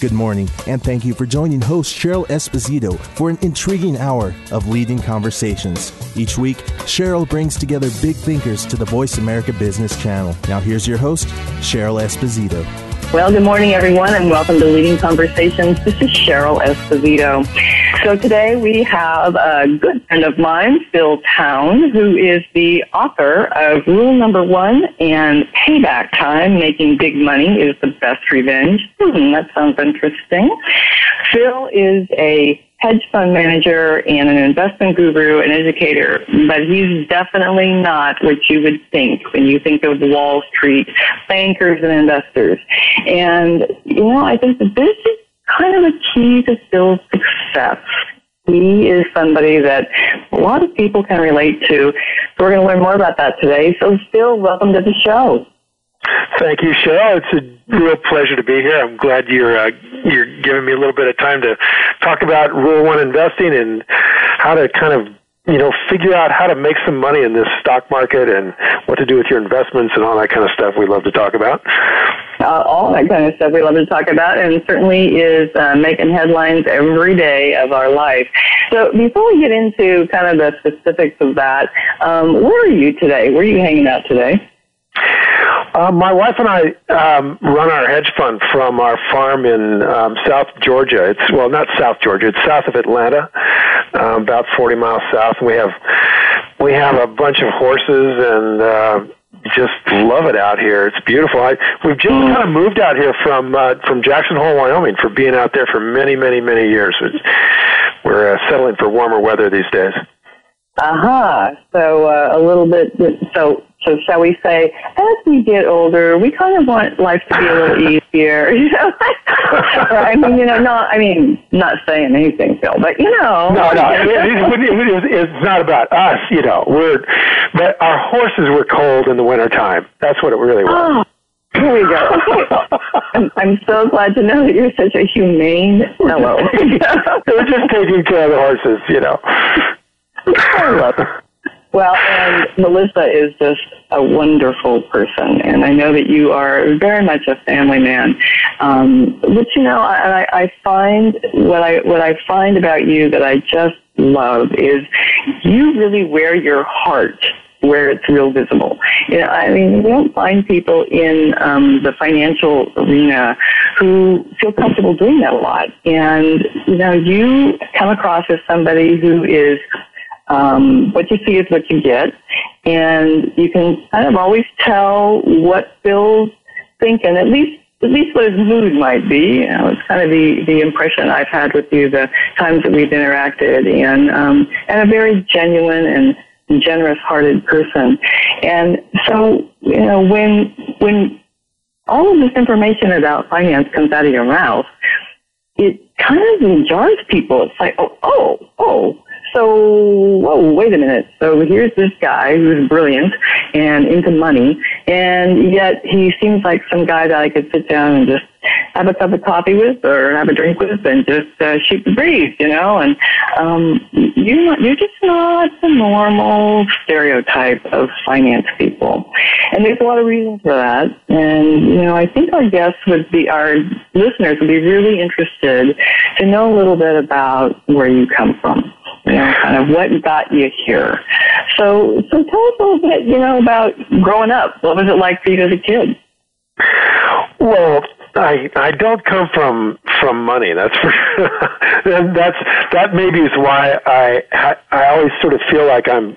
Good morning, and thank you for joining host Cheryl Esposito for an intriguing hour of leading conversations. Each week, Cheryl brings together big thinkers to the Voice America Business Channel. Now, here's your host, Cheryl Esposito. Well, good morning, everyone, and welcome to Leading Conversations. This is Cheryl Esposito. So today we have a good friend of mine, Phil Town, who is the author of Rule Number One and Payback Time, Making Big Money is the Best Revenge. Hmm, that sounds interesting. Phil is a hedge fund manager and an investment guru and educator, but he's definitely not what you would think when you think of Wall Street bankers and investors. And, you know, I think that this is kind of a key to Phil's success. He is somebody that a lot of people can relate to. So we're going to learn more about that today. So Phil, welcome to the show. Thank you, Cheryl. It's a real pleasure to be here. I'm glad you're uh, you're giving me a little bit of time to talk about Rule One investing and how to kind of you know figure out how to make some money in this stock market and what to do with your investments and all that kind of stuff. We love to talk about. Uh, all that kind of stuff we love to talk about, and certainly is uh, making headlines every day of our life. So before we get into kind of the specifics of that, um, where are you today? Where are you hanging out today? Uh, my wife and I um, run our hedge fund from our farm in um, South Georgia. It's well, not South Georgia. It's south of Atlanta, um, about 40 miles south. And We have we have a bunch of horses and uh, just love it out here. It's beautiful. I, we've just kind of moved out here from uh, from Jackson Hole, Wyoming, for being out there for many, many, many years. We're uh, settling for warmer weather these days. Uh-huh. So uh, a little bit, so so shall we say, as we get older, we kind of want life to be a little easier, you know? I mean, you know, not, I mean, not saying anything, Phil, but you know. No, no, it, it, it, it's not about us, you know. We're, but our horses were cold in the wintertime. That's what it really was. Oh. Here we go. I'm, I'm so glad to know that you're such a humane fellow. We're just taking care of the horses, you know. I love it. Well, and Melissa is just a wonderful person, and I know that you are very much a family man. Um, but you know, I, I find what I what I find about you that I just love is you really wear your heart where it's real visible. You know, I mean, we don't find people in um, the financial arena who feel comfortable doing that a lot. And you know, you come across as somebody who is um, what you see is what you get, and you can kind of always tell what Phil's thinking, at least at least what his mood might be. You know, it's kind of the the impression I've had with you the times that we've interacted, and um, and a very genuine and generous-hearted person. And so, you know, when when all of this information about finance comes out of your mouth, it kind of jars people. It's like, oh, oh, oh, so, whoa, wait a minute. So here's this guy who's brilliant and into money, and yet he seems like some guy that I could sit down and just have a cup of coffee with or have a drink with and just uh, shoot the breeze, you know. And um, you're not, you're just not the normal stereotype of finance people, and there's a lot of reasons for that. And you know, I think our guests would be our listeners would be really interested to know a little bit about where you come from you know, kind of what got you here. So, so tell us a little bit, you know, about growing up. What was it like for you as a kid? Well, I I don't come from from money. That's for and that's that maybe is why I I always sort of feel like I'm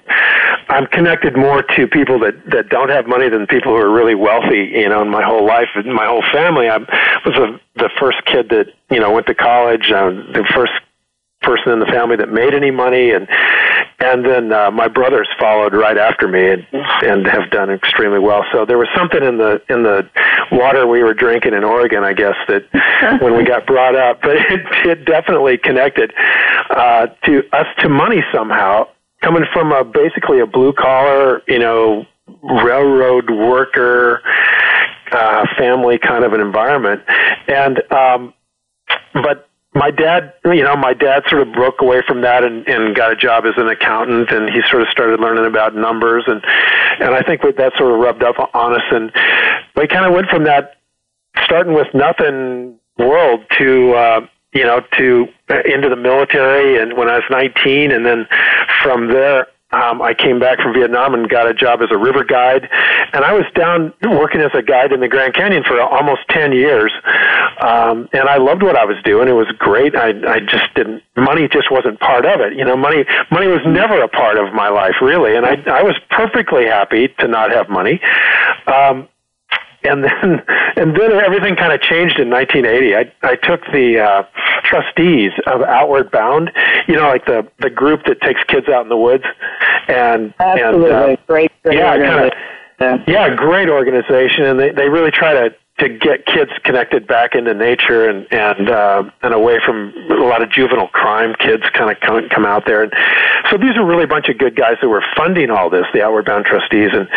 I'm connected more to people that that don't have money than people who are really wealthy. You know, in my whole life, in my whole family, I was a, the first kid that you know went to college. Uh, the first person in the family that made any money and and then uh, my brothers followed right after me and and have done extremely well. So there was something in the in the water we were drinking in Oregon I guess that when we got brought up but it, it definitely connected uh to us to money somehow coming from a basically a blue collar you know railroad worker uh family kind of an environment. And um but my dad, you know, my dad sort of broke away from that and, and got a job as an accountant, and he sort of started learning about numbers, and and I think that sort of rubbed up on us, and we kind of went from that starting with nothing world to. uh you know, to uh, into the military, and when I was 19, and then from there, um, I came back from Vietnam and got a job as a river guide, and I was down working as a guide in the Grand Canyon for almost ten years, um, and I loved what I was doing. It was great. I I just didn't money just wasn't part of it. You know, money money was never a part of my life really, and I I was perfectly happy to not have money. Um, and then and then everything kind of changed in 1980. I I took the uh, trustees of Outward Bound, you know, like the the group that takes kids out in the woods, and absolutely and, uh, great, great yeah, kind of yeah. yeah, great organization, and they they really try to to get kids connected back into nature and and uh, and away from a lot of juvenile crime. Kids kind of come come out there, and so these are really a bunch of good guys that were funding all this. The Outward Bound trustees, and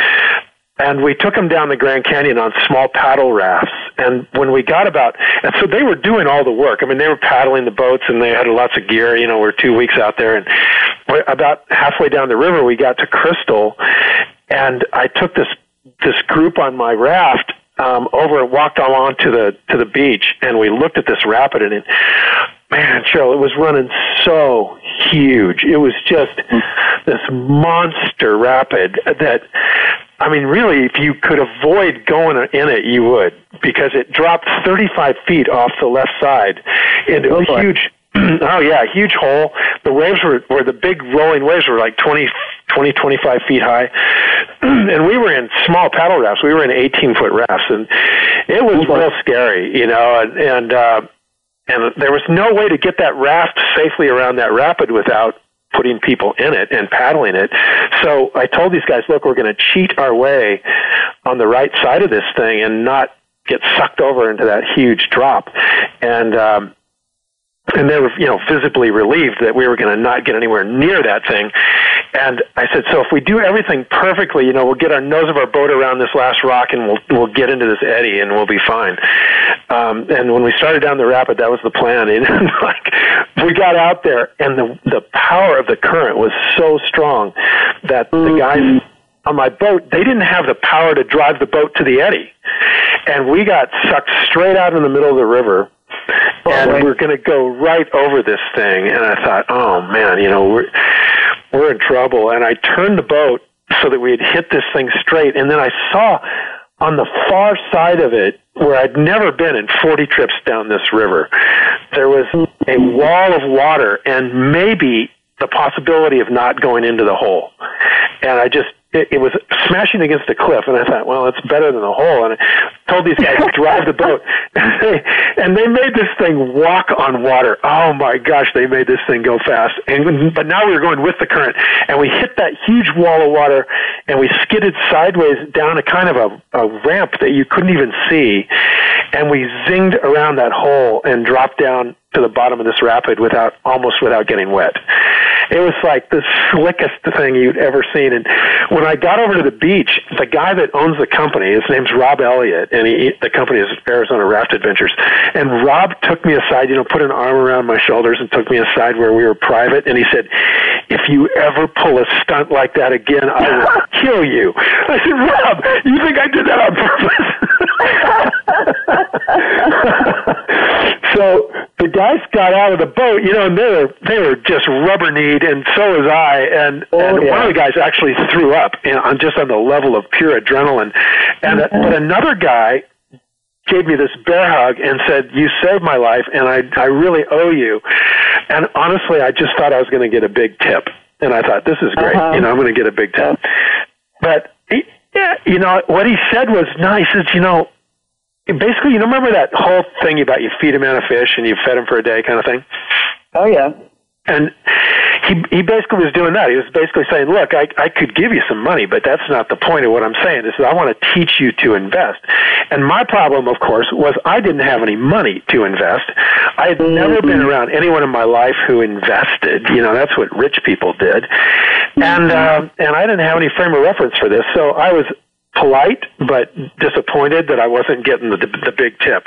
and we took them down the Grand Canyon on small paddle rafts. And when we got about, and so they were doing all the work. I mean, they were paddling the boats and they had lots of gear. You know, we're two weeks out there, and about halfway down the river, we got to Crystal, and I took this this group on my raft um, over and walked along to the to the beach, and we looked at this rapid, and it, man, Cheryl, it was running so huge. It was just this monster rapid that I mean, really, if you could avoid going in it, you would, because it dropped 35 feet off the left side into a huge, oh yeah, huge hole. The waves were, were the big rolling waves were like 20, 20, 25 feet high. and we were in small paddle rafts. We were in 18 foot rafts and it was real scary, you know, and, and, uh, and there was no way to get that raft safely around that rapid without putting people in it and paddling it. So I told these guys, look, we're going to cheat our way on the right side of this thing and not get sucked over into that huge drop. And, um, and they were, you know, visibly relieved that we were going to not get anywhere near that thing. And I said, so if we do everything perfectly, you know, we'll get our nose of our boat around this last rock and we'll we'll get into this eddy and we'll be fine. Um, and when we started down the rapid, that was the plan. And like we got out there, and the the power of the current was so strong that the guys on my boat, they didn't have the power to drive the boat to the eddy. And we got sucked straight out in the middle of the river and oh, we're going to go right over this thing. And I thought, oh man, you know, we're we're in trouble. And I turned the boat so that we had hit this thing straight. And then I saw on the far side of it, where I'd never been in 40 trips down this river, there was a wall of water and maybe the possibility of not going into the hole. And I just it, it was smashing against a cliff, and I thought, well, it's better than a hole. And I told these guys to drive the boat, they, and they made this thing walk on water. Oh my gosh, they made this thing go fast. And but now we were going with the current, and we hit that huge wall of water, and we skidded sideways down a kind of a, a ramp that you couldn't even see, and we zinged around that hole and dropped down to the bottom of this rapid without almost without getting wet. It was like the slickest thing you'd ever seen. And when I got over to the beach, the guy that owns the company, his name's Rob Elliott, and he, the company is Arizona Raft Adventures. And Rob took me aside, you know, put an arm around my shoulders and took me aside where we were private. And he said, "If you ever pull a stunt like that again, I will kill you." I said, "Rob, you think I did that on purpose?" so the guys got out of the boat, you know, and they were they were just rubber kneed, and so was I. And, oh, and yeah. one of the guys actually threw up you know, on just on the level of pure adrenaline. And mm-hmm. but another guy gave me this bear hug and said, "You saved my life, and I I really owe you." And honestly, I just thought I was going to get a big tip, and I thought this is great. Uh-huh. You know, I'm going to get a big tip. But he, yeah, you know what he said was nice. Is you know basically, you remember that whole thing about you feed a man a fish and you fed him for a day kind of thing? Oh, yeah. and he he basically was doing that. He was basically saying, "Look, I I could give you some money, but that's not the point of what I'm saying. This is I want to teach you to invest." And my problem, of course, was I didn't have any money to invest. I had never been around anyone in my life who invested. You know, that's what rich people did, and uh, and I didn't have any frame of reference for this, so I was polite but disappointed that I wasn't getting the the big tip.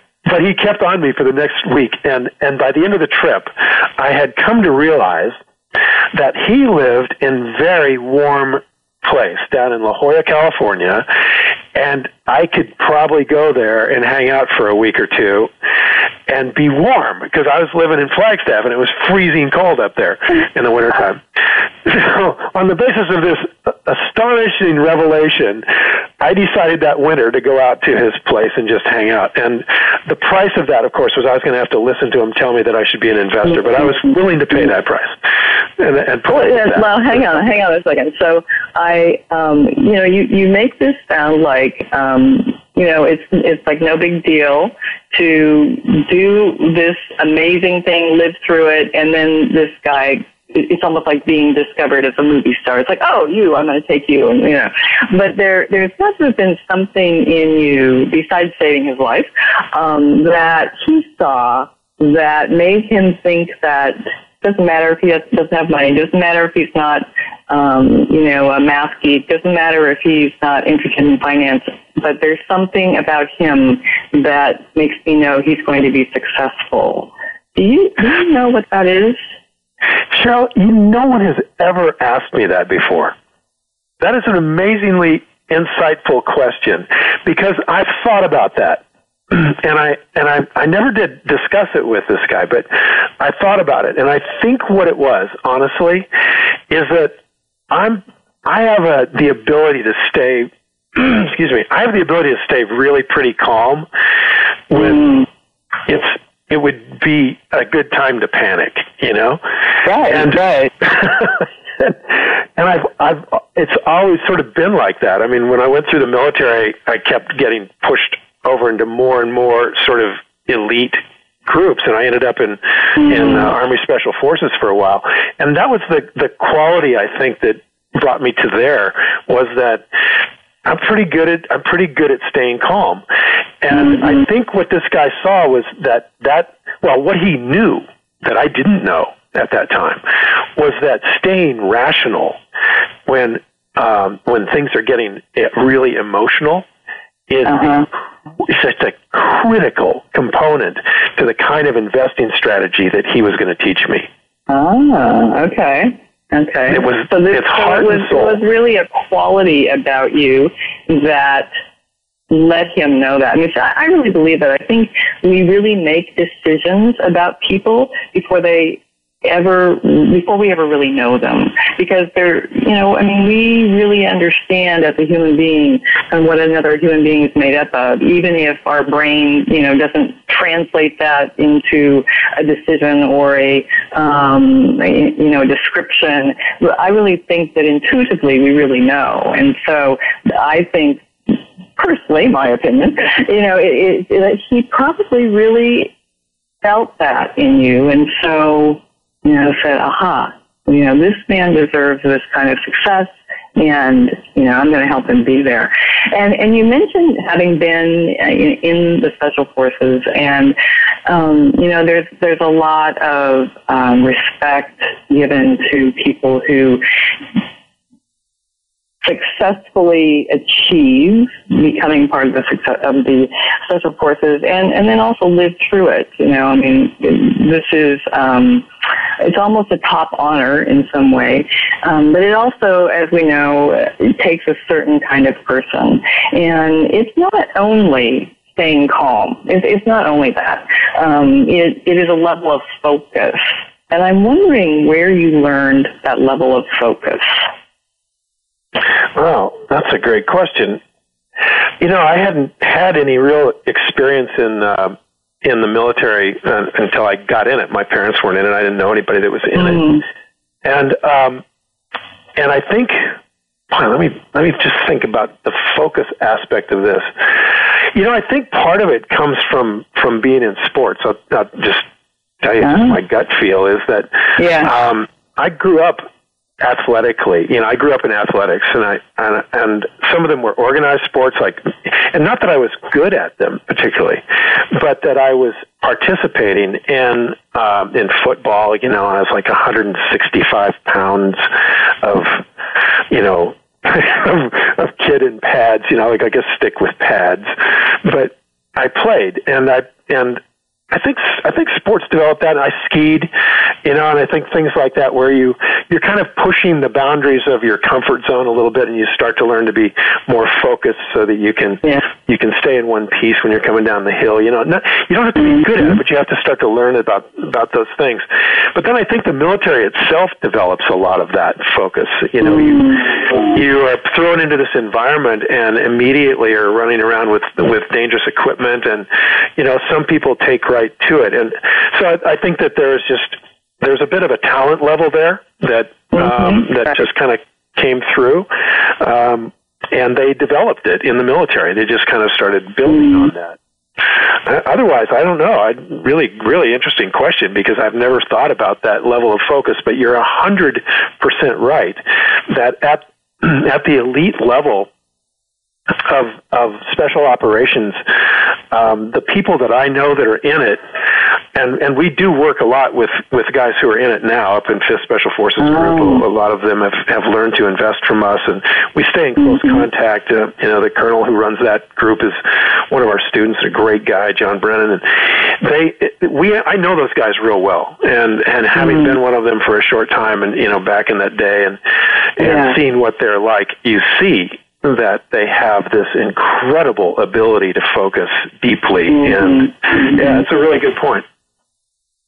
but he kept on me for the next week and and by the end of the trip I had come to realize that he lived in very warm place down in La Jolla, California, and I could probably go there and hang out for a week or two and be warm because I was living in Flagstaff and it was freezing cold up there in the wintertime. So, on the basis of this astonishing revelation, I decided that winter to go out to his place and just hang out. And the price of that, of course, was I was going to have to listen to him tell me that I should be an investor, but I was willing to pay that price. And, and well, yes, well, hang on, hang on a second. So I, um, you know, you you make this sound like. Um, you know, it's it's like no big deal to do this amazing thing, live through it, and then this guy it's almost like being discovered as a movie star. It's like, oh, you, I'm going to take you, and you know. But there, there's must have been something in you besides saving his life um, that he saw that made him think that doesn't matter if he has, doesn't have money, doesn't matter if he's not, um, you know, a math geek, doesn't matter if he's not interested in finance, but there's something about him that makes me know he's going to be successful. Do you, do you know what that is? Cheryl, you, no one has ever asked me that before. That is an amazingly insightful question because I've thought about that. And I and I I never did discuss it with this guy, but I thought about it, and I think what it was, honestly, is that I'm I have a, the ability to stay. excuse me. I have the ability to stay really pretty calm when mm. it's it would be a good time to panic, you know? Right, and, right. and I've, I've, it's always sort of been like that. I mean, when I went through the military, I kept getting pushed over into more and more sort of elite groups, and I ended up in mm-hmm. in uh, Army Special Forces for a while. And that was the the quality I think that brought me to there was that I'm pretty good at I'm pretty good at staying calm. And mm-hmm. I think what this guy saw was that that well what he knew that I didn't know at that time was that staying rational when um, when things are getting eh, really emotional is uh-huh. such a critical component to the kind of investing strategy that he was going to teach me. Ah, okay. Okay. It was so this, so it was, and soul. It was really a quality about you that let him know that. I mean, I really believe that. I think we really make decisions about people before they ever before we ever really know them because they're you know i mean we really understand as a human being and what another human being is made up of even if our brain you know doesn't translate that into a decision or a um a, you know description i really think that intuitively we really know and so i think personally my opinion you know it, it, it, he probably really felt that in you and so you know, said, aha, you know, this man deserves this kind of success and, you know, I'm going to help him be there. And, and you mentioned having been in, in the special forces and, um, you know, there's, there's a lot of, um, respect given to people who successfully achieve becoming part of the success of the special forces and and then also live through it you know i mean this is um it's almost a top honor in some way um but it also as we know it takes a certain kind of person. And it's not only staying calm. It's, it's not only that. Um it it is a level of focus. And i'm wondering where you learned that level of focus well, that's a great question. You know, I hadn't had any real experience in uh, in the military uh, until I got in it. My parents weren't in it. I didn't know anybody that was in mm. it. And um, and I think, boy, let me let me just think about the focus aspect of this. You know, I think part of it comes from from being in sports. I'll, I'll just tell you uh-huh. my gut feel is that yeah. um, I grew up athletically. You know, I grew up in athletics, and I and, and some of them were organized sports, like, and not that I was good at them particularly, but that I was participating in um, in football. You know, I was like 165 pounds of, you know. of, of kid in pads, you know, like I guess stick with pads, but I played and I and I think I think sports developed that. And I skied, you know, and I think things like that where you you're kind of pushing the boundaries of your comfort zone a little bit, and you start to learn to be more focused so that you can yeah. you can stay in one piece when you're coming down the hill. You know, not, you don't have to be mm-hmm. good at it, but you have to start to learn about about those things. But then I think the military itself develops a lot of that focus. You know, you mm-hmm. you are thrown into this environment and immediately are running around with with dangerous equipment, and you know, some people take right to it. And so I, I think that there's just there's a bit of a talent level there that um, mm-hmm. that just kind of came through. Um, and they developed it in the military. They just kind of started building on that. Otherwise, I don't know. I really, really interesting question because I've never thought about that level of focus. But you're a hundred percent right that at at the elite level, of of special operations, um, the people that I know that are in it, and and we do work a lot with with guys who are in it now up in Fifth Special Forces oh. Group. A lot of them have have learned to invest from us, and we stay in close mm-hmm. contact. Uh, you know, the colonel who runs that group is one of our students, a great guy, John Brennan, and they we I know those guys real well, and and having mm-hmm. been one of them for a short time, and you know back in that day, and and yeah. seeing what they're like, you see that they have this incredible ability to focus deeply. Mm-hmm. And yeah, it's a really good point.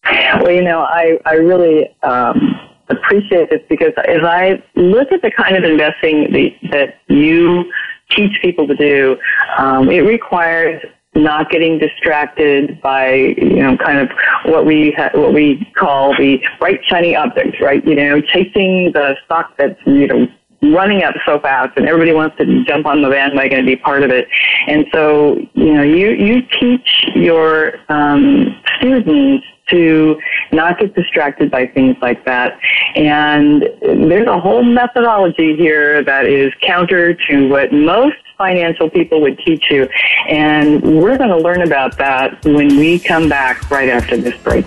Well, you know, I, I really um, appreciate this because as I look at the kind of investing the, that you teach people to do, um, it requires not getting distracted by you know kind of what we ha- what we call the bright shiny objects, right? You know, chasing the stock that's you know running up so fast and everybody wants to jump on the bandwagon and be part of it. And so, you know, you, you teach your um, students to not get distracted by things like that. And there's a whole methodology here that is counter to what most financial people would teach you. And we're going to learn about that when we come back right after this break.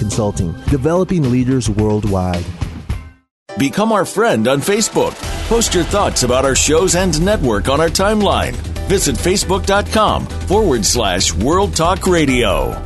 Consulting, developing leaders worldwide. Become our friend on Facebook. Post your thoughts about our shows and network on our timeline. Visit facebook.com forward slash World Talk Radio.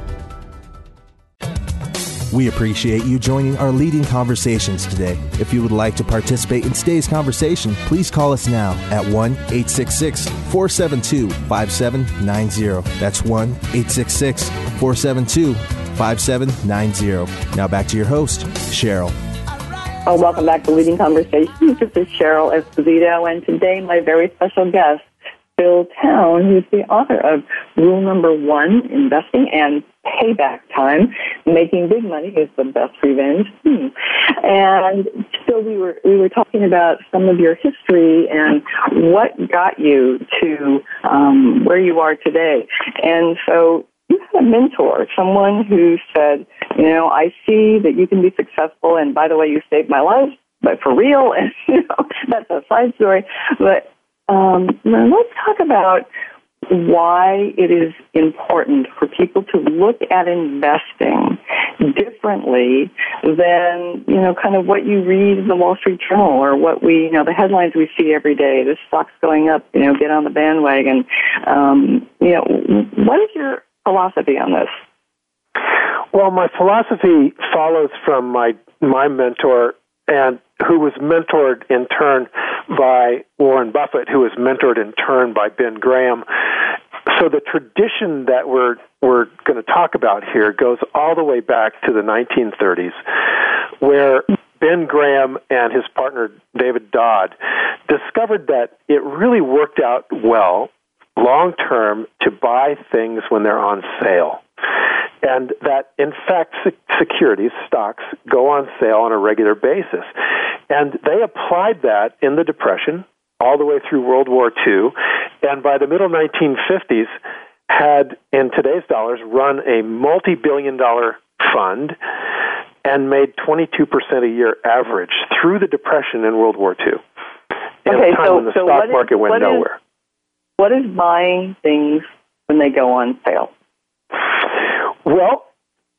We appreciate you joining our leading conversations today. If you would like to participate in today's conversation, please call us now at 1 866 472 5790. That's 1 866 472 5790. Now back to your host, Cheryl. Oh, welcome back to Leading Conversations. This is Cheryl Esposito, and today my very special guest, Phil Town, who's the author of Rule Number One, Investing and Payback Time. Making big money is the best revenge. Hmm. And so we were we were talking about some of your history and what got you to um, where you are today. And so you had a mentor, someone who said, you know, I see that you can be successful, and by the way, you saved my life, but for real, and you know, that's a side story. But um, let's talk about why it is important for people to look at investing differently than, you know, kind of what you read in the Wall Street Journal or what we, you know, the headlines we see every day. This stock's going up, you know, get on the bandwagon. Um, you know, what is your philosophy on this? Well, my philosophy follows from my my mentor and who was mentored in turn by Warren Buffett, who was mentored in turn by Ben Graham. So the tradition that we're we're going to talk about here goes all the way back to the 1930s, where Ben Graham and his partner David Dodd discovered that it really worked out well long term to buy things when they're on sale. And that in fact securities stocks go on sale on a regular basis. And they applied that in the depression all the way through world war ii and by the middle 1950s had in today's dollars run a multi-billion dollar fund and made 22% a year average through the depression in world war ii in okay, a time so, when the so stock is, market went nowhere is, what is buying things when they go on sale well,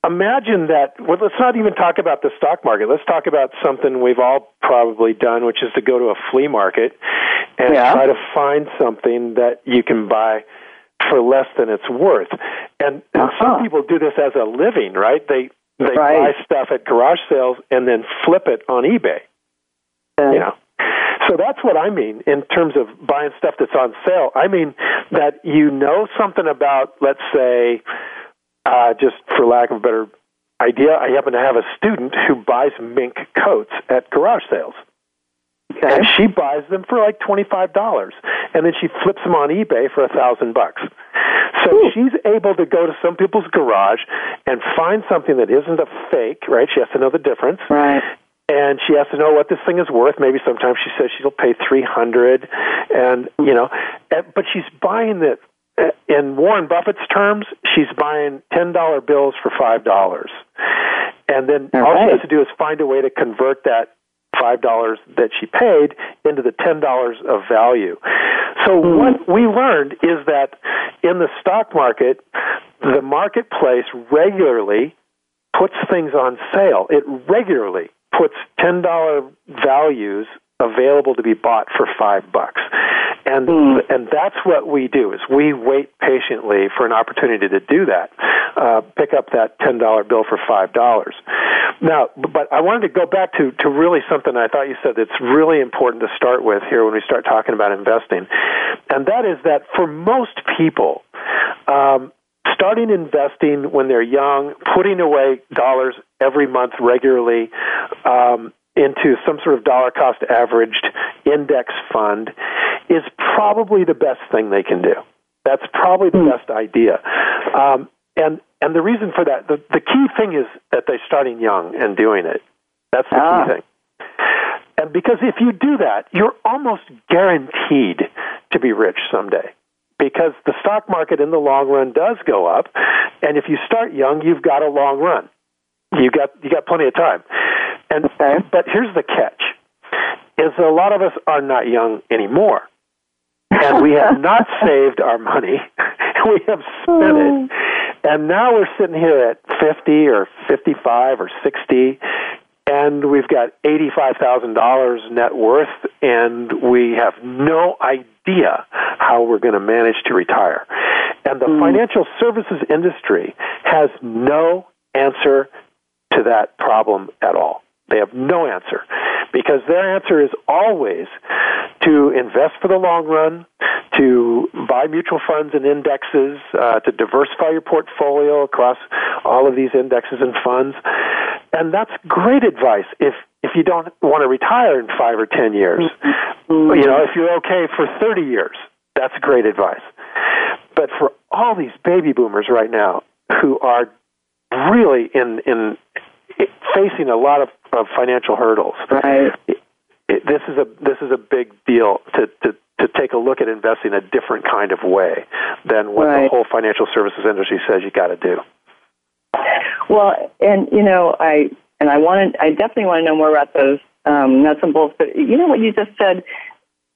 imagine that. Well, let's not even talk about the stock market. Let's talk about something we've all probably done, which is to go to a flea market and yeah. try to find something that you can buy for less than it's worth. And, and uh-huh. some people do this as a living, right? They they right. buy stuff at garage sales and then flip it on eBay. Okay. You know. So that's what I mean in terms of buying stuff that's on sale. I mean that you know something about, let's say, uh, just for lack of a better idea, I happen to have a student who buys mink coats at garage sales. Okay. And she buys them for like twenty five dollars, and then she flips them on eBay for a thousand bucks. So Ooh. she's able to go to some people's garage and find something that isn't a fake, right? She has to know the difference, Right. And she has to know what this thing is worth. Maybe sometimes she says she'll pay three hundred, and you know, but she's buying it in Warren Buffett's terms, she's buying ten dollar bills for five dollars, and then all, all right. she has to do is find a way to convert that five dollars that she paid into the ten dollars of value. So mm. what we learned is that in the stock market, the marketplace regularly puts things on sale. It regularly puts ten dollar values available to be bought for five bucks. And mm. and that's what we do is we wait patiently for an opportunity to do that. Uh, pick up that ten dollar bill for five dollars. Now, but I wanted to go back to to really something I thought you said that's really important to start with here when we start talking about investing, and that is that for most people. Um, starting investing when they're young, putting away dollars every month regularly, um, into some sort of dollar cost averaged index fund is probably the best thing they can do. That's probably the best idea. Um, and and the reason for that, the, the key thing is that they're starting young and doing it. That's the ah. key thing. And because if you do that, you're almost guaranteed to be rich someday. Because the stock market in the long run does go up, and if you start young, you've got a long run. You got you got plenty of time. And okay. but here's the catch: is a lot of us are not young anymore, and we have not saved our money. we have spent it, hmm. and now we're sitting here at fifty or fifty-five or sixty, and we've got eighty-five thousand dollars net worth, and we have no idea how we're going to manage to retire. And the mm. financial services industry has no answer to that problem at all. They have no answer because their answer is always to invest for the long run, to buy mutual funds and indexes, uh, to diversify your portfolio across all of these indexes and funds. And that's great advice if if you don't want to retire in 5 or 10 years. Mm-hmm. You know, if you're okay for 30 years, that's great advice. But for all these baby boomers right now who are really in in facing a lot of, of financial hurdles. Right. It, it, this is a this is a big deal to, to to take a look at investing a different kind of way than what right. the whole financial services industry says you got to do. Well, and you know, I and I wanted, I definitely want to know more about those um, nuts and bolts. But you know what you just said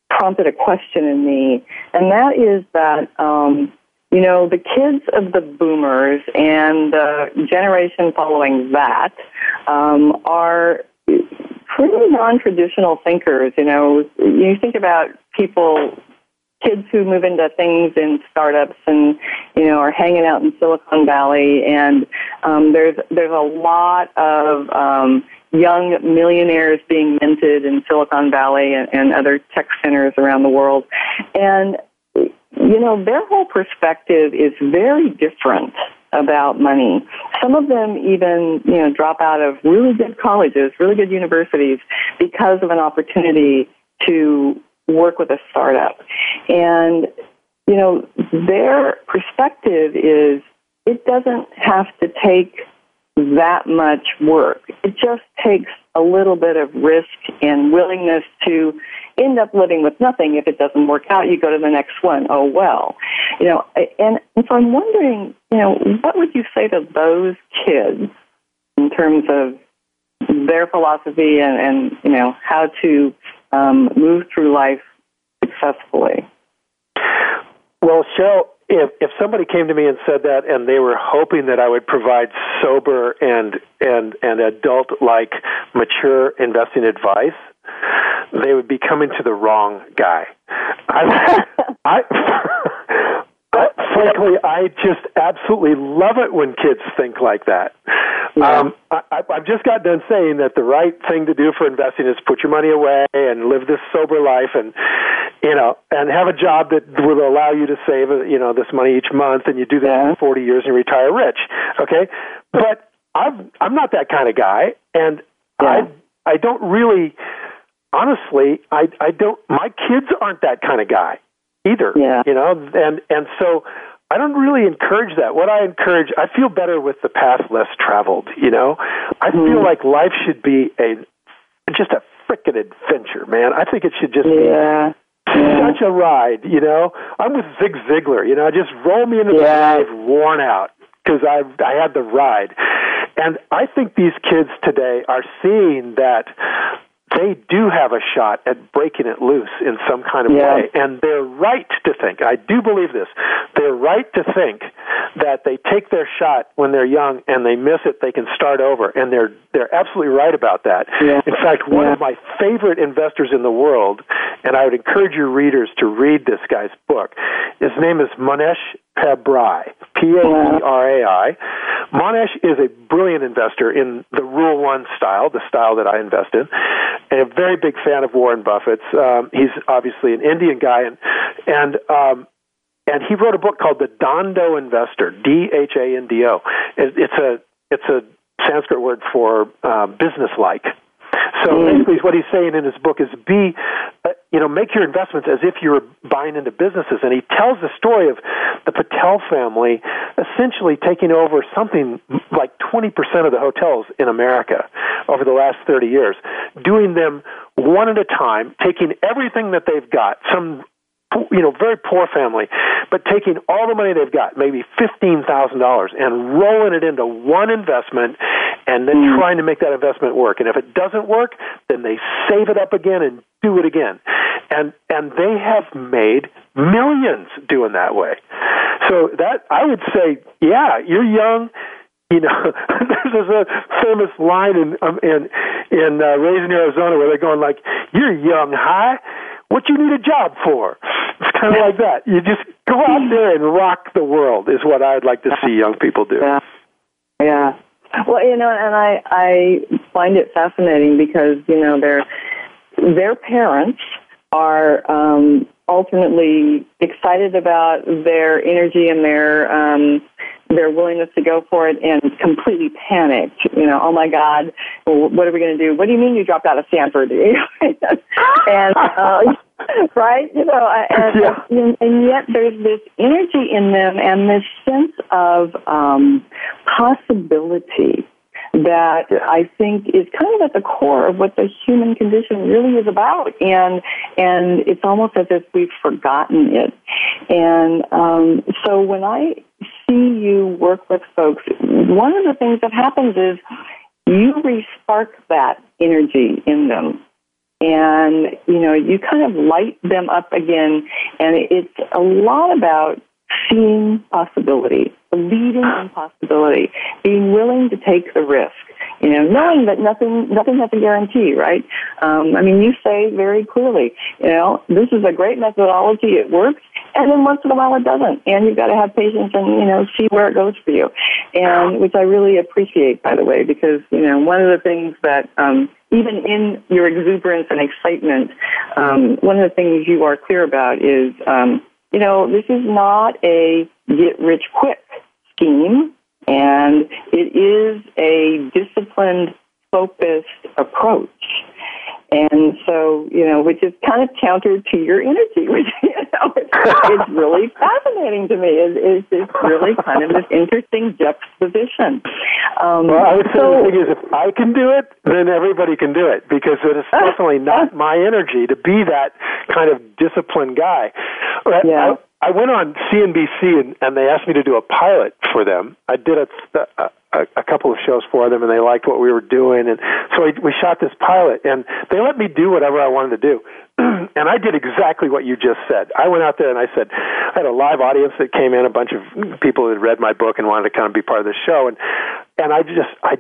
prompted a question in me, and that is that um, you know the kids of the boomers and the generation following that um, are pretty non-traditional thinkers. You know, you think about people kids who move into things in startups and you know are hanging out in Silicon Valley and um, there's there's a lot of um, young millionaires being minted in Silicon Valley and, and other tech centers around the world and you know their whole perspective is very different about money. Some of them even, you know, drop out of really good colleges, really good universities because of an opportunity to work with a startup. And, you know, their perspective is it doesn't have to take that much work. It just takes a little bit of risk and willingness to end up living with nothing. If it doesn't work out, you go to the next one. Oh well, you know. And, and so I'm wondering, you know, what would you say to those kids in terms of their philosophy and, and you know how to um, move through life successfully? Well, Cheryl, if if somebody came to me and said that, and they were hoping that I would provide sober and and and adult like mature investing advice, they would be coming to the wrong guy. I, I frankly, I just absolutely love it when kids think like that. Yeah. Um, I, I've just got done saying that the right thing to do for investing is put your money away and live this sober life, and you know, and have a job that will allow you to save, you know, this money each month, and you do that yeah. for 40 years and you retire rich. Okay, but I'm I'm not that kind of guy, and yeah. I I don't really, honestly, I I don't. My kids aren't that kind of guy either. Yeah. You know, and and so I don't really encourage that. What I encourage, I feel better with the path less traveled. You know, I mm. feel like life should be a just a frickin' adventure, man. I think it should just yeah. be such a ride. You know, I'm with Zig Ziglar. You know, just roll me into yeah. the grave, worn out because I I had the ride. And I think these kids today are seeing that they do have a shot at breaking it loose in some kind of yeah. way. And they're right to think, I do believe this, they're right to think that they take their shot when they're young and they miss it, they can start over. And they're, they're absolutely right about that. Yeah. In fact, one yeah. of my favorite investors in the world, and I would encourage your readers to read this guy's book, his name is Mohnish Pabrai, P-A-B-R-A-I. Mohnish is a brilliant investor in the Rule One style, the style that I invest in, and a very big fan of Warren Buffett's. Um, he's obviously an Indian guy, and and um, and he wrote a book called The Dhando Investor, D H A N D O. It's a it's a Sanskrit word for uh, business like. So mm. basically, what he's saying in his book is be, uh, you know, make your investments as if you were buying into businesses. And he tells the story of the Patel family essentially taking over something like 20% of the hotels in America over the last 30 years, doing them one at a time, taking everything that they've got, some you know, very poor family, but taking all the money they've got, maybe fifteen thousand dollars, and rolling it into one investment, and then mm. trying to make that investment work. And if it doesn't work, then they save it up again and do it again, and and they have made millions doing that way. So that I would say, yeah, you're young. You know, there's a famous line in um, in in uh, Raising Arizona where they're going like, "You're young, high." What you need a job for. It's kind of like that. You just go out there and rock the world is what I'd like to see young people do. Yeah. Yeah. Well, you know, and I I find it fascinating because you know their their parents are um, alternately excited about their energy and their um, their willingness to go for it and completely panicked. You know, oh my God, well, what are we going to do? What do you mean you dropped out of Stanford? and uh, right, you know, and, yeah. and, and yet there's this energy in them and this sense of um, possibility that. I think is kind of at the core of what the human condition really is about, and and it's almost as if we've forgotten it. And um, so when I see you work with folks, one of the things that happens is you respark that energy in them. And you know you kind of light them up again. And it's a lot about seeing possibility believing in possibility being willing to take the risk you know knowing that nothing nothing has a guarantee right? Um, i mean you say very clearly you know this is a great methodology. It works and then once in a while it doesn't. And you've got to have patience and you know see where it goes for you. And which i really appreciate by the way because you know one of the things that um, even in your exuberance and excitement, um, one of the things you are clear about is, um, you know, this is not a get rich quick scheme, and it is a disciplined, focused approach. And so, you know, which is kind of counter to your energy, which, you know, it's, it's really fascinating to me. It's, it's really kind of this interesting juxtaposition. Um, well, I would say so, the thing is, if I can do it, then everybody can do it because it is definitely not my energy to be that kind of disciplined guy. Yeah. I, I went on CNBC and, and they asked me to do a pilot for them. I did a, a, a, a couple of shows for them, and they liked what we were doing, and so we, we shot this pilot, and they let me do whatever I wanted to do, and I did exactly what you just said. I went out there and I said, I had a live audience that came in, a bunch of people that had read my book and wanted to kind of be part of the show, and and I just I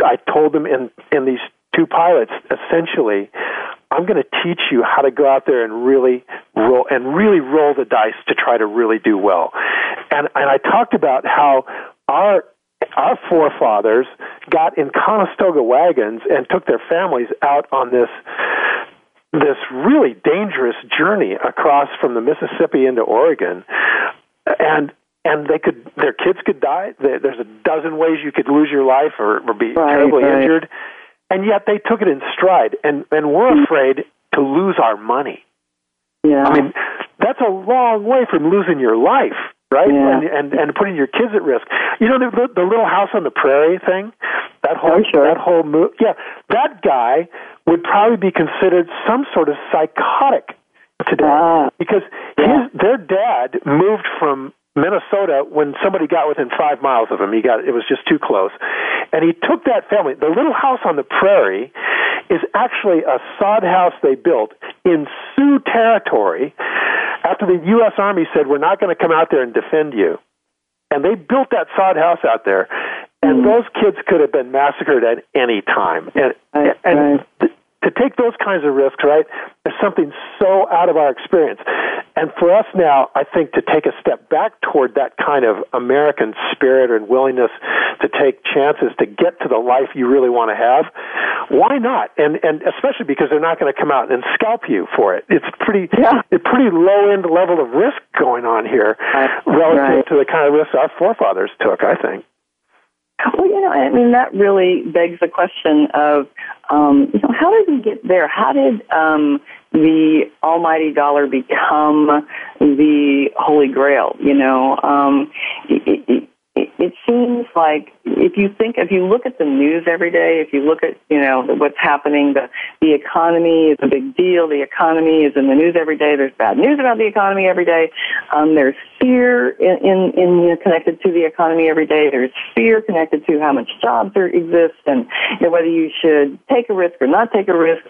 I told them in in these two pilots essentially I'm going to teach you how to go out there and really roll and really roll the dice to try to really do well. And and I talked about how our our forefathers got in Conestoga wagons and took their families out on this this really dangerous journey across from the Mississippi into Oregon, and and they could their kids could die. There's a dozen ways you could lose your life or, or be right, terribly right. injured, and yet they took it in stride. And and we're mm-hmm. afraid to lose our money. Yeah, I mean that's a long way from losing your life right? Yeah. And, and and putting your kids at risk. You know the the, little house on the prairie thing. That whole oh, sure. that whole move. Yeah, that guy would probably be considered some sort of psychotic today ah. because yeah. his their dad moved from Minnesota when somebody got within five miles of him. He got it was just too close, and he took that family. The little house on the prairie is actually a sod house they built in Sioux territory after the U.S. Army said we're not going to come out there and defend you, and they built that sod house out there. And mm. those kids could have been massacred at any time. And, right, and right to take those kinds of risks, right, is something so out of our experience. And for us now, I think to take a step back toward that kind of American spirit and willingness to take chances to get to the life you really want to have, why not? And and especially because they're not going to come out and scalp you for it. It's pretty yeah. a pretty low end level of risk going on here uh, relative right. to the kind of risks our forefathers took, I think. Well, you know, I mean, that really begs the question of, um, you know, how did we get there? How did um, the almighty dollar become the holy grail? You know, um, it, it, it, seems like if you think, if you look at the news every day, if you look at, you know, what's happening, the, the economy is a big deal. The economy is in the news every day. There's bad news about the economy every day. Um, there's fear in, in, in you know, connected to the economy every day. There's fear connected to how much jobs there exist and you know, whether you should take a risk or not take a risk.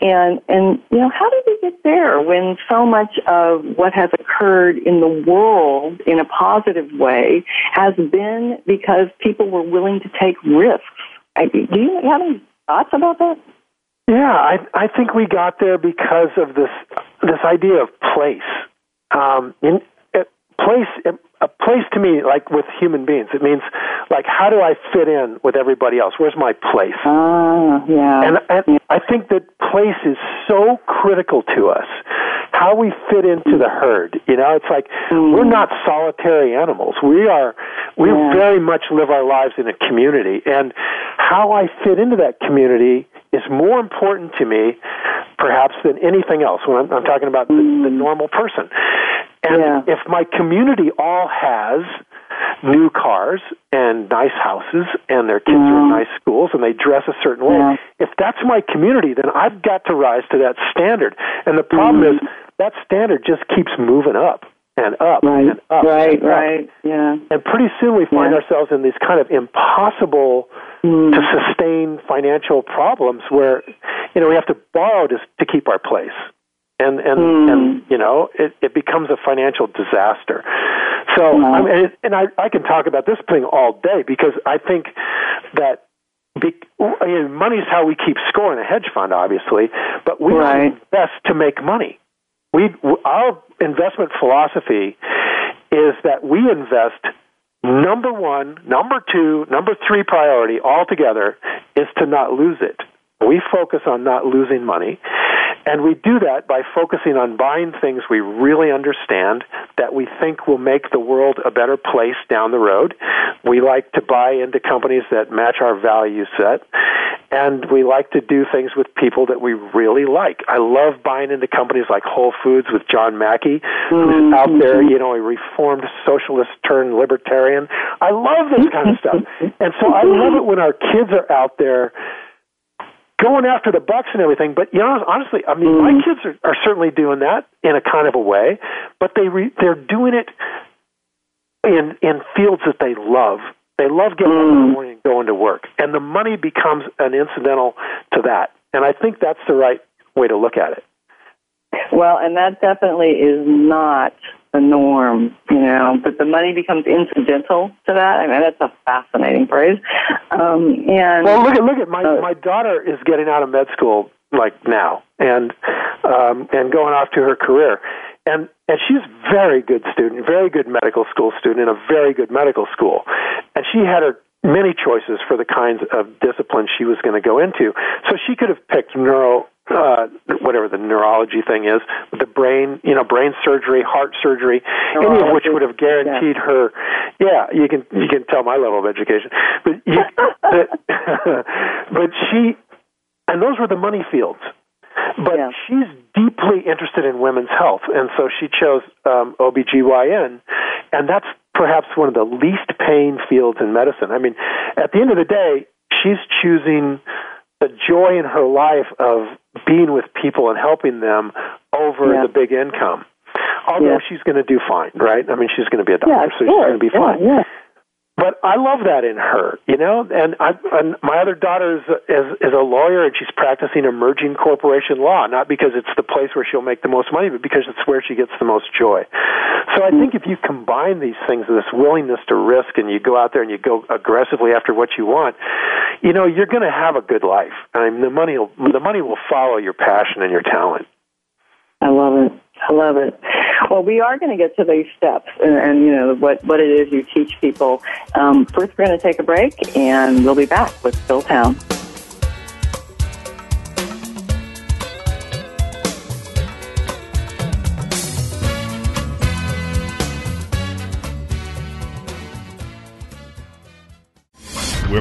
And, and, you know, how did we get there when so much of what has occurred in the world in a positive way has been because people were willing to take risks. Do you have any thoughts about that? Yeah, I I think we got there because of this this idea of place. Um, in, place a place to me like with human beings it means like how do i fit in with everybody else where's my place ah yeah and, and i think that place is so critical to us how we fit into the herd you know it's like mm. we're not solitary animals we are we yeah. very much live our lives in a community and how i fit into that community is more important to me perhaps than anything else when i'm, I'm talking about the, the mm. normal person and yeah. if my community all has new cars and nice houses and their kids are in nice schools and they dress a certain way, yeah. if that's my community, then I've got to rise to that standard. And the problem mm-hmm. is that standard just keeps moving up. And up right. and up. Right, and up. right, yeah. And pretty soon we find Yeah. ourselves in these kind of impossible Mm. to sustain financial problems where you know we have to borrow to to keep our place. And and Mm. and you know it, it becomes a financial disaster. So. I mean, and I I can talk about this thing all day because I think that be, I mean, money's how we keep score in a hedge fund, obviously, but we Right. invest to make money. We our investment philosophy is that we invest number one, number two, number three priority altogether is to not lose it. We focus on not losing money, and we do that by focusing on buying things we really understand that we think will make the world a better place down the road. We like to buy into companies that match our value set, and we like to do things with people that we really like. I love buying into companies like Whole Foods with John Mackey, who's mm-hmm. out there, you know, a reformed socialist turned libertarian. I love this kind of stuff. And so I love it when our kids are out there going after the bucks and everything. But you know, honestly, I mean, my mm. kids are, are certainly doing that in a kind of a way, but they re, they're doing it in in fields that they love. They love getting up in the mm. morning and going to work, and the money becomes an incidental to that. And I think that's the right way to look at it. Well, and that definitely is not the norm, you know, but the money becomes incidental to that. I mean, that's a fascinating phrase. Um, and Well, look at look at my Uh, my daughter is getting out of med school like now, and um, and going off to her career, and and she's a very good student, very good medical school student in a very good medical school, and she had her many choices for the kinds of discipline she was going to go into. So she could have picked neuro uh, whatever the neurology thing is, the brain, you know, brain surgery, heart surgery, any of which would have guaranteed her. Yeah, you can you can tell my level of education, but you, but, but she, and those were the money fields. But Yeah. she's deeply interested in women's health, and so she chose um, OBGYN, and that's perhaps one of the least paying fields in medicine. I mean, at the end of the day, she's choosing the joy in her life of being with people and helping them over Yeah. the big income. Although Yeah. she's going to do fine, right? I mean, she's going to be a doctor, yeah, so she's going to be yeah, fine. But I love that in her, you know. And I, and my other daughter is, is is a lawyer, and she's practicing emerging corporation law, not because it's the place where she'll make the most money, but because it's where she gets the most joy. So I think if you combine these things, this willingness to risk, and you go out there and you go aggressively after what you want, you know, you're going to have a good life. I mean, the money will the money will follow your passion and your talent. I love it. I love it. Well, we are going to get to these steps and, and you know what what it is you teach people. Um, first, we're going to take a break, and we'll be back with Phil Town.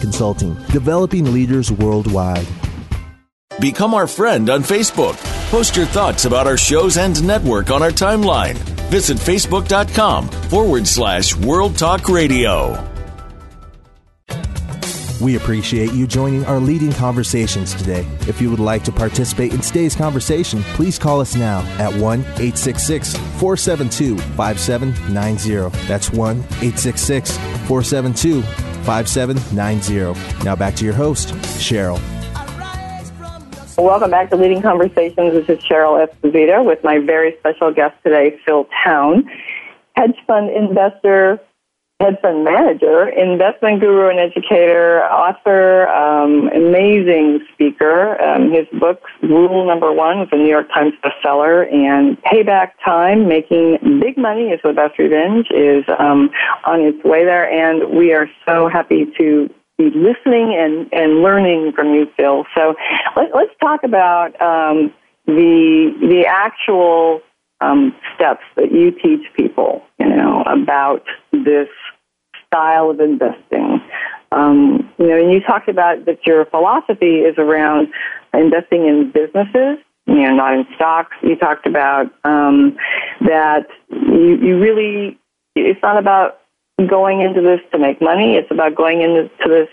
Consulting, developing leaders worldwide. Become our friend on Facebook. Post your thoughts about our shows and network on our timeline. Visit facebook.com forward slash World Talk Radio. We appreciate you joining our leading conversations today. If you would like to participate in today's conversation, please call us now at 1 866 472 5790. That's 1 866 472 5790. Now back to your host, Cheryl. Welcome back to Leading Conversations. This is Cheryl Esposito with my very special guest today, Phil Town, hedge fund investor, hedge fund manager, investment guru and educator, author, um, amazing speaker. Um, his book, Rule Number One, was a New York Times bestseller, and Payback Time, Making Big Money is the Best Revenge, is um, on its way there. And we are so happy to be listening and, and learning from you, Phil. So let, us talk about um, the the actual um, steps that you teach people, you know, about this style of investing. Um, you know, and you talked about that your philosophy is around investing in businesses, you know, not in stocks. You talked about um, that you, you really, it's not about going into this to make money. It's about going into this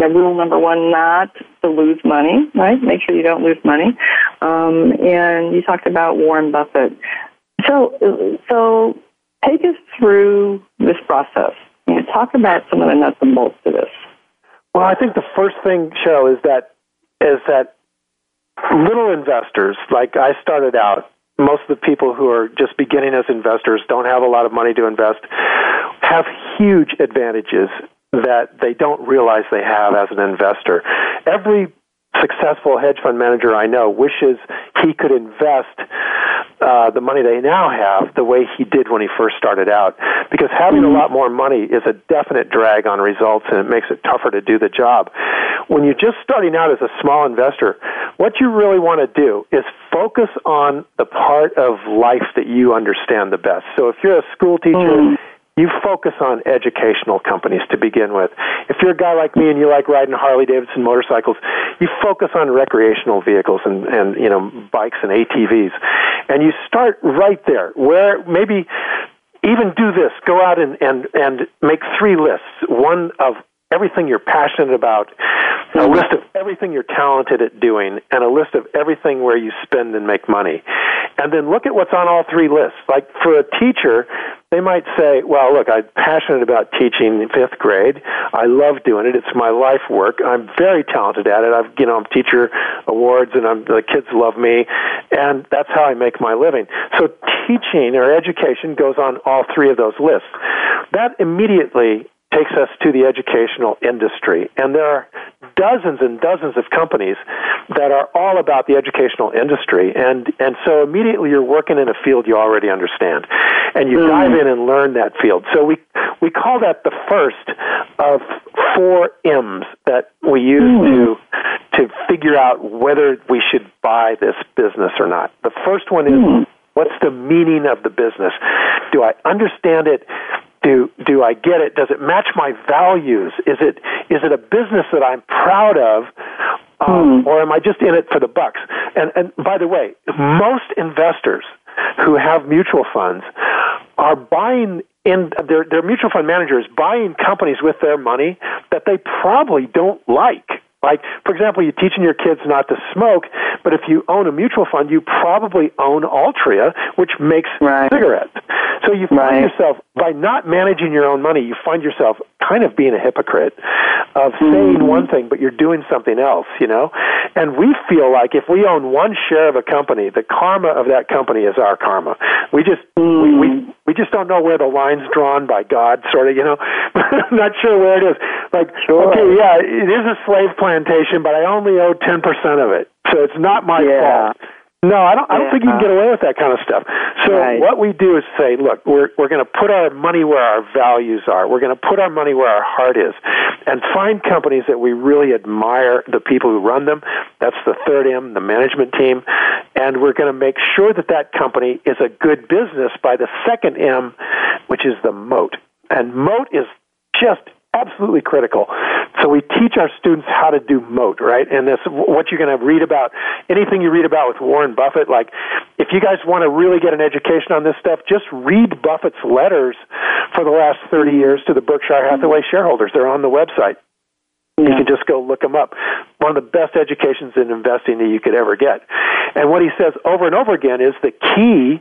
now, rule number one, not to lose money, right? Make sure you don't lose money. Um, and you talked about Warren Buffett. So, so take us through this process. You talk about some of the nuts and bolts to this. Well, I think the first thing, Cheryl, is that is that little investors, like I started out, most of the people who are just beginning as investors don't have a lot of money to invest, have huge advantages that they don't realize they have as an investor. Every successful hedge fund manager I know wishes he could invest uh, the money they now have the way he did when he first started out. Because having a lot more money is a definite drag on results and it makes it tougher to do the job. When you're just starting out as a small investor, what you really want to do is focus on the part of life that you understand the best. So if you're a school teacher, mm you focus on educational companies to begin with. If you're a guy like me and you like riding Harley Davidson motorcycles, you focus on recreational vehicles and, and you know bikes and ATVs, and you start right there where maybe even do this. Go out and and and make three lists. One of everything you're passionate about, a mm-hmm. list of everything you're talented at doing, and a list of everything where you spend and make money. And then look at what's on all three lists. Like for a teacher, they might say, well, look, I'm passionate about teaching fifth grade. I love doing it. It's my life work. I'm very talented at it. I've, you know, I'm teacher awards and I'm, the kids love me. And that's how I make my living. So teaching or education goes on all three of those lists. That immediately takes us to the educational industry. And there are dozens and dozens of companies that are all about the educational industry. And, and so immediately you're working in a field you already understand. And you mm. dive in and learn that field. So we, we call that the first of four M's that we use mm. to, to figure out whether we should buy this business or not. The first one is mm. what's the meaning of the business? Do I understand it? Do do I get it? Does it match my values? Is it is it a business that I'm proud of, um, mm. or am I just in it for the bucks? And and by the way, most investors who have mutual funds are buying in their their mutual fund managers buying companies with their money that they probably don't like. Like, for example, you're teaching your kids not to smoke, but if you own a mutual fund, you probably own Altria, which makes right. cigarettes. So you find right. yourself, by not managing your own money, you find yourself kind of being a hypocrite of mm-hmm. saying one thing, but you're doing something else, you know? And we feel like if we own one share of a company, the karma of that company is our karma. We just, mm-hmm. we, we, mm. We just don't know where the line's drawn by God, sort of, you know? I'm not sure where it is. Like, sure. okay, yeah, it is a slave plantation, but I only owe ten percent of it, so it's not my yeah. fault. No, I don't. I don't yeah. think you can get uh, away with that kind of stuff. So right. what we do is say, look, we're we're going to put our money where our values are. We're going to put our money where our heart is, and find companies that we really admire the people who run them. That's the third M, the management team, and we're going to make sure that that company is a good business by the second M, which is the moat. And moat is just absolutely critical. So we teach our students how to do moat, right? And this what you're going to read about anything you read about with Warren Buffett. Like, if you guys want to really get an education on this stuff, just read Buffett's letters for the last 30 years to the Berkshire Hathaway shareholders. They're on the website. You can just go look them up. One of the best educations in investing that you could ever get. And what he says over and over again is the key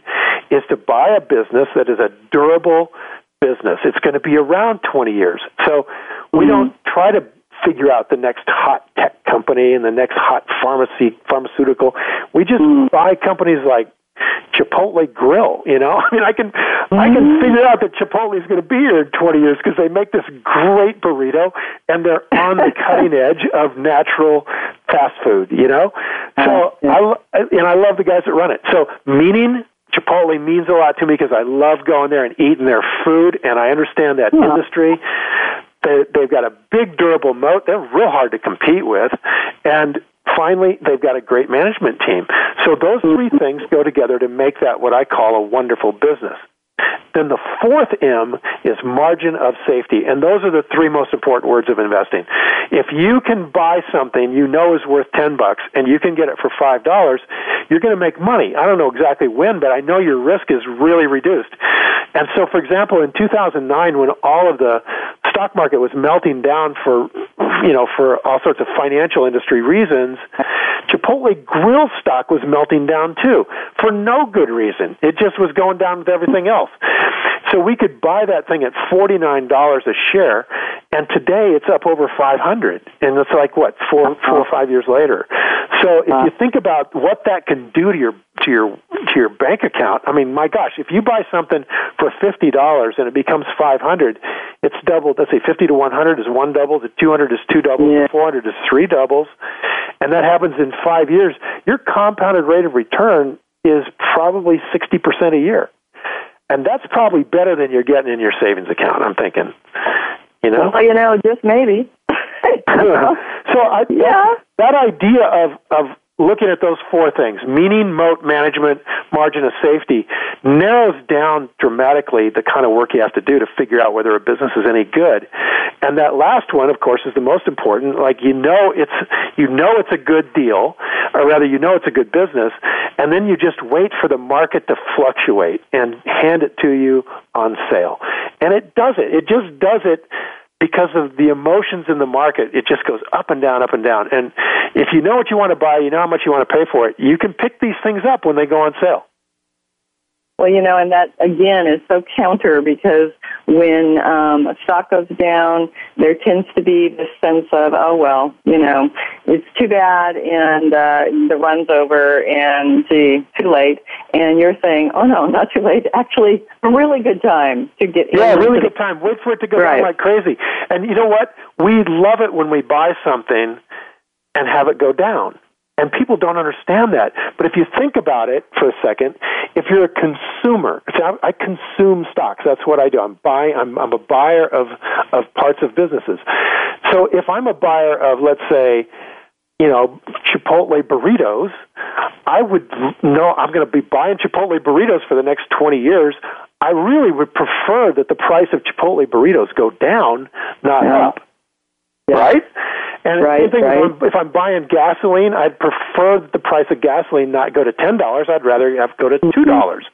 is to buy a business that is a durable business. It's going to be around 20 years. So we mm-hmm. don't try to figure out the next hot tech company and the next hot pharmacy pharmaceutical. We just mm-hmm. buy companies like Chipotle Grill. You know, I mean, I can mm-hmm. I can mm-hmm. figure out that Chipotle is going to be here in 20 years because they make this great burrito and they're on the cutting edge of natural fast food. You know, so uh, I and I love the guys that run it. So meaning Chipotle means a lot to me because I love going there and eating their food, and I understand that yeah. industry. They, they've got a big, durable moat. They're real hard to compete with, and finally, they've got a great management team. So those three mm-hmm. things go together to make that what I call a wonderful business. Then the fourth M is margin of safety. And those are the three most important words of investing. If you can buy something you know is worth 10 bucks and you can get it for $5, you're going to make money. I don't know exactly when, but I know your risk is really reduced. And so, for example, in 2009, when all of the stock market was melting down for, you know, for all sorts of financial industry reasons, Chipotle grill stock was melting down too for no good reason. It just was going down with everything else. So we could buy that thing at $49 a share and today it's up over 500 and it's like what, four, uh-huh. four or five years later. So if uh-huh. you think about what that can do to your to your to your bank account, I mean, my gosh, if you buy something for fifty dollars and it becomes five hundred, it's doubled. Let's say fifty to one hundred is one double, to two hundred is two doubles, yeah. four hundred is three doubles, and that happens in five years. Your compounded rate of return is probably sixty percent a year, and that's probably better than you're getting in your savings account. I'm thinking, you know, well, you know, just maybe. so I, yeah. that, that idea of of looking at those four things, meaning moat management, margin of safety, narrows down dramatically the kind of work you have to do to figure out whether a business is any good. And that last one, of course, is the most important. Like you know it's you know it's a good deal, or rather you know it's a good business, and then you just wait for the market to fluctuate and hand it to you on sale. And it does it. It just does it because of the emotions in the market, it just goes up and down, up and down. And if you know what you want to buy, you know how much you want to pay for it, you can pick these things up when they go on sale. Well, you know, and that again is so counter because when um, a stock goes down, there tends to be this sense of, oh well, you know, it's too bad, and uh, the run's over, and gee, too late. And you're saying, oh no, not too late. Actually, a really good time to get. In. Yeah, really good time. Wait for it to go right. down like crazy. And you know what? We love it when we buy something and have it go down. And people don't understand that. But if you think about it for a second, if you're a consumer, see, I, I consume stocks. That's what I do. I'm buying. I'm, I'm a buyer of of parts of businesses. So if I'm a buyer of, let's say, you know, Chipotle burritos, I would know I'm going to be buying Chipotle burritos for the next 20 years. I really would prefer that the price of Chipotle burritos go down, not yeah. up. Yeah. Right? And right, same thing right. if, I'm, if I'm buying gasoline, I'd prefer the price of gasoline not go to ten dollars. I'd rather have go to two dollars.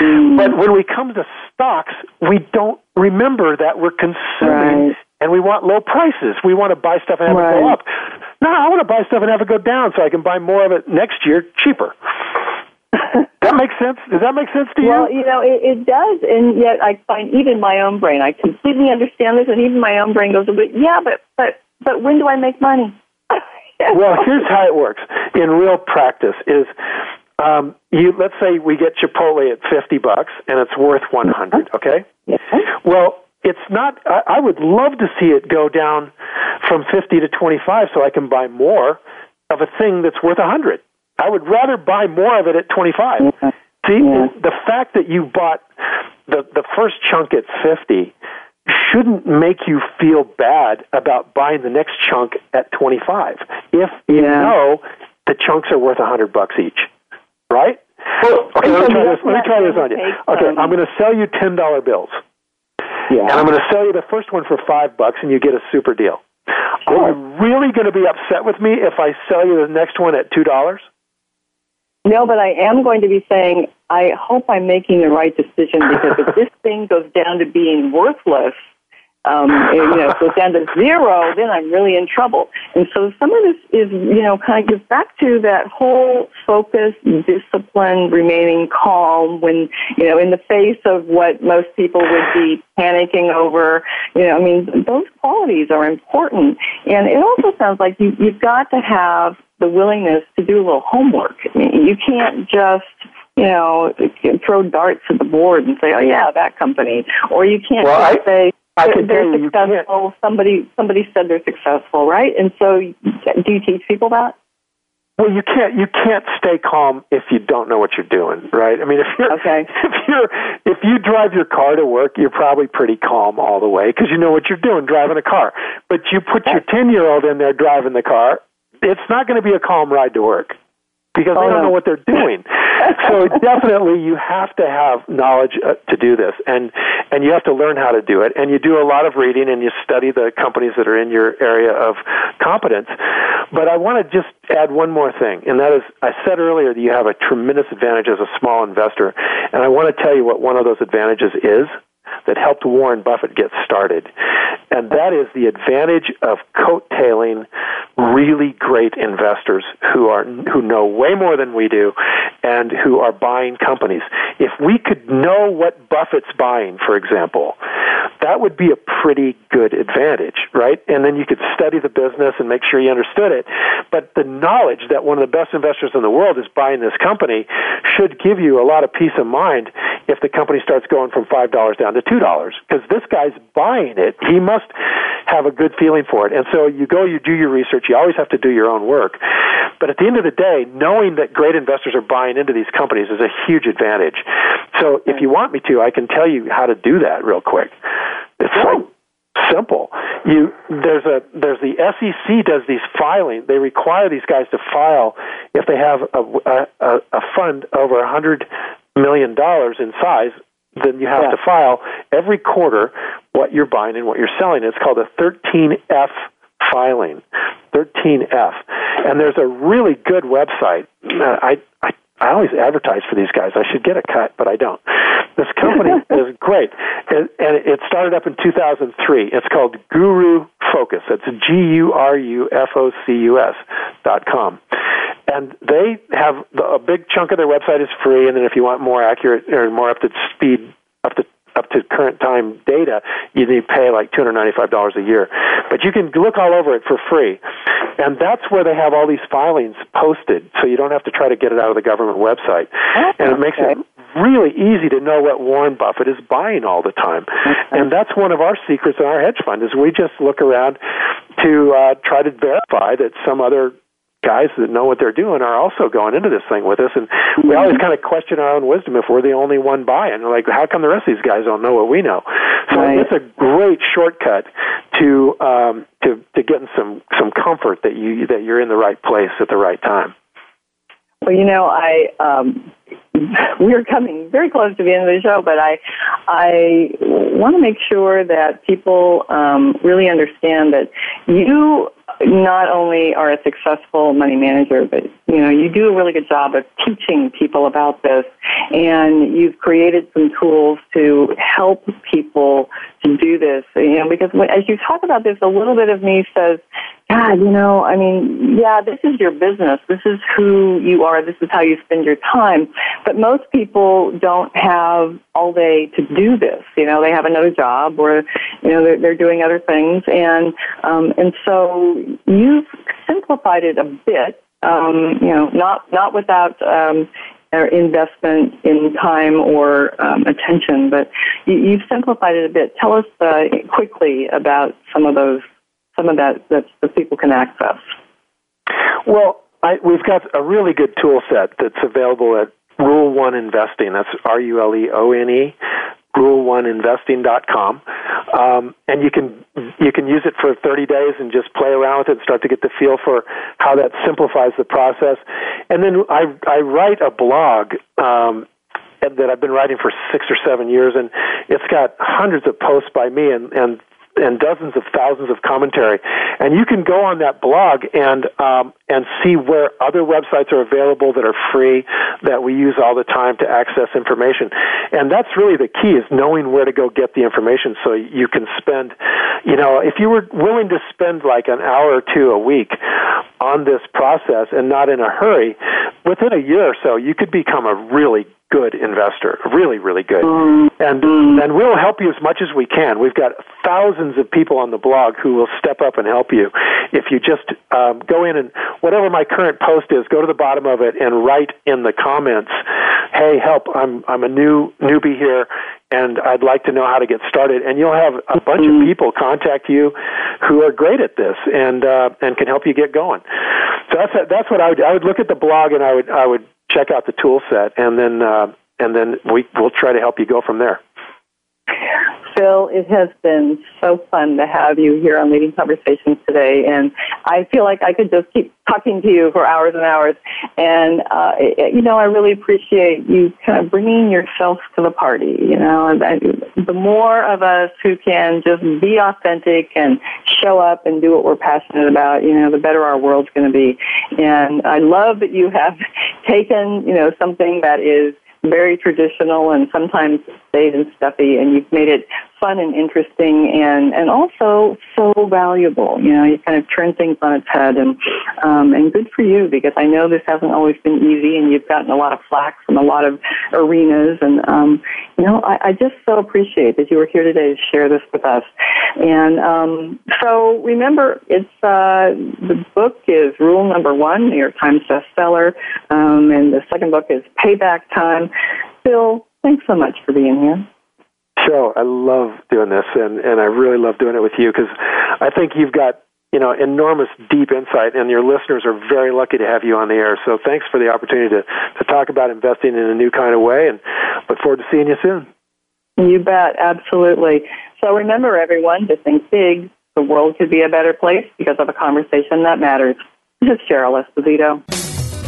Mm-hmm. But when we come to stocks, we don't remember that we're consuming, right. and we want low prices. We want to buy stuff and have right. it go up. No, I want to buy stuff and have it go down so I can buy more of it next year cheaper. that makes sense. Does that make sense to you? Well, you know, it, it does, and yet I find even my own brain. I completely understand this, and even my own brain goes, "But yeah, but but but when do I make money? well, here's how it works in real practice: is um, you let's say we get Chipotle at fifty bucks and it's worth one hundred. Okay. Yeah. Well, it's not. I, I would love to see it go down from fifty to twenty-five, so I can buy more of a thing that's worth a hundred. I would rather buy more of it at twenty-five. Yeah. See, yeah. the fact that you bought the the first chunk at fifty shouldn't make you feel bad about buying the next chunk at 25 if you know the chunks are worth 100 bucks each right? Well, okay let me try this let me try this on you. okay i'm going to sell you $10 bills. Yeah. and i'm going to sell you the first one for 5 bucks and you get a super deal. Are you really going to be upset with me if i sell you the next one at $2 no, but I am going to be saying, I hope I'm making the right decision because if this thing goes down to being worthless, um, you know, goes down to zero, then I'm really in trouble. And so some of this is, you know, kind of gets back to that whole focus, discipline, remaining calm when, you know, in the face of what most people would be panicking over. You know, I mean, those qualities are important. And it also sounds like you, you've got to have the willingness to do a little homework. You can't just you know, throw darts at the board and say, "Oh yeah, that company," or you can't well, I, say I they're, they're you, successful. Somebody somebody said they're successful, right? And so, do you teach people that? Well, you can't you can't stay calm if you don't know what you're doing, right? I mean, if you're okay. if you're if you drive your car to work, you're probably pretty calm all the way because you know what you're doing driving a car. But you put your ten year old in there driving the car, it's not going to be a calm ride to work because oh, they don't no. know what they're doing. so definitely you have to have knowledge uh, to do this and and you have to learn how to do it and you do a lot of reading and you study the companies that are in your area of competence. But I want to just add one more thing and that is I said earlier that you have a tremendous advantage as a small investor and I want to tell you what one of those advantages is that helped Warren Buffett get started. And that is the advantage of coattailing really great investors who are who know way more than we do and who are buying companies. If we could know what Buffett's buying, for example, that would be a pretty good advantage, right? And then you could study the business and make sure you understood it. But the knowledge that one of the best investors in the world is buying this company should give you a lot of peace of mind if the company starts going from $5 down to $2 because this guy's buying it. He must have a good feeling for it. And so you go, you do your research. You always have to do your own work. But at the end of the day, knowing that great investors are buying into these companies is a huge advantage. So if you want me to, I can tell you how to do that real quick. It's like simple. You there's a there's the SEC does these filing. They require these guys to file if they have a a, a fund over a hundred million dollars in size. Then you have Yeah. to file every quarter what you're buying and what you're selling. It's called a 13F filing. 13F, and there's a really good website. Uh, I I I always advertise for these guys. I should get a cut, but I don't. This company is great, and, and it started up in 2003. It's called Guru Focus. It's G U R U F O C U S dot com, and they have a big chunk of their website is free. And then if you want more accurate or more up to speed, up to up to current time data, you need to pay like $295 a year. But you can look all over it for free. And that's where they have all these filings posted, so you don't have to try to get it out of the government website. And it makes it really easy to know what Warren Buffett is buying all the time. And that's one of our secrets in our hedge fund is we just look around to uh, try to verify that some other guys that know what they're doing are also going into this thing with us and we always kind of question our own wisdom if we're the only one buying. Like how come the rest of these guys don't know what we know? So Right. it's a great shortcut to um to to getting some some comfort that you that you're in the right place at the right time Well, you know, I um, we're coming very close to the end of the show, but I I want to make sure that people um, really understand that you not only are a successful money manager, but you know you do a really good job of teaching people about this, and you've created some tools to help people to do this. You know, because when, as you talk about this, a little bit of me says, God, you know, I mean, yeah, this is your business. This is who you are. This is how you spend your time. But most people don't have all day to do this. You know, they have another job or, you know, they're, they're doing other things. And, um, and so you've simplified it a bit, um, you know, not, not without, um, investment in time or um, attention, but you, you've simplified it a bit. Tell us uh, quickly about some of those some of that that the people can access. Well, I, we've got a really good tool set that's available at Rule One Investing. That's R U L E O N E. RuleOneInvesting.com, um, and you can you can use it for 30 days and just play around with it and start to get the feel for how that simplifies the process. And then I I write a blog um, that I've been writing for six or seven years, and it's got hundreds of posts by me and and and dozens of thousands of commentary. And you can go on that blog and um, and see where other websites are available that are free that we use all the time to access information. And that's really the key is knowing where to go get the information so you can spend, you know, if you were willing to spend like an hour or two a week on this process and not in a hurry, within a year or so you could become a really good investor, really, really good. And and we'll help you as much as we can. We've got thousands of people on the blog who will step up and help you. If you just um, go in and whatever my current post is, go to the bottom of it and write in the comments, "Hey, help! I'm I'm a new newbie here and I'd like to know how to get started. And you'll have a bunch of people contact you who are great at this and uh, and can help you get going. So that's that's what I would I would look at the blog and I would I would check out the tool set and then uh, and then we we'll try to help you go from there. Phil, it has been so fun to have you here on Leading Conversations today, and I feel like I could just keep talking to you for hours and hours. And uh, you know, I really appreciate you kind of bringing yourself to the party. You know, the more of us who can just be authentic and show up and do what we're passionate about, you know, the better our world's going to be. And I love that you have taken, you know, something that is very traditional and sometimes staid and stuffy, and you've made it fun and interesting and and also so valuable. You know, you kind of turn things on its head, and um, and good for you because I know this hasn't always been easy, and you've gotten a lot of flack from a lot of arenas, and um, you know, I, I just so appreciate that you were here today to share this with us. And um, so remember, it's uh, the book is Rule Number One, New York Times bestseller, um, and the second book is Payback Time. Phil, thanks so much for being here show. I love doing this, and and I really love doing it with you because I think you've got you know enormous deep insight, and your listeners are very lucky to have you on the air. So thanks for the opportunity to to talk about investing in a new kind of way, and look forward to seeing you soon. You bet, absolutely. So remember, everyone, to think big. The world could be a better place because of a conversation that matters. This is Cheryl Esposito.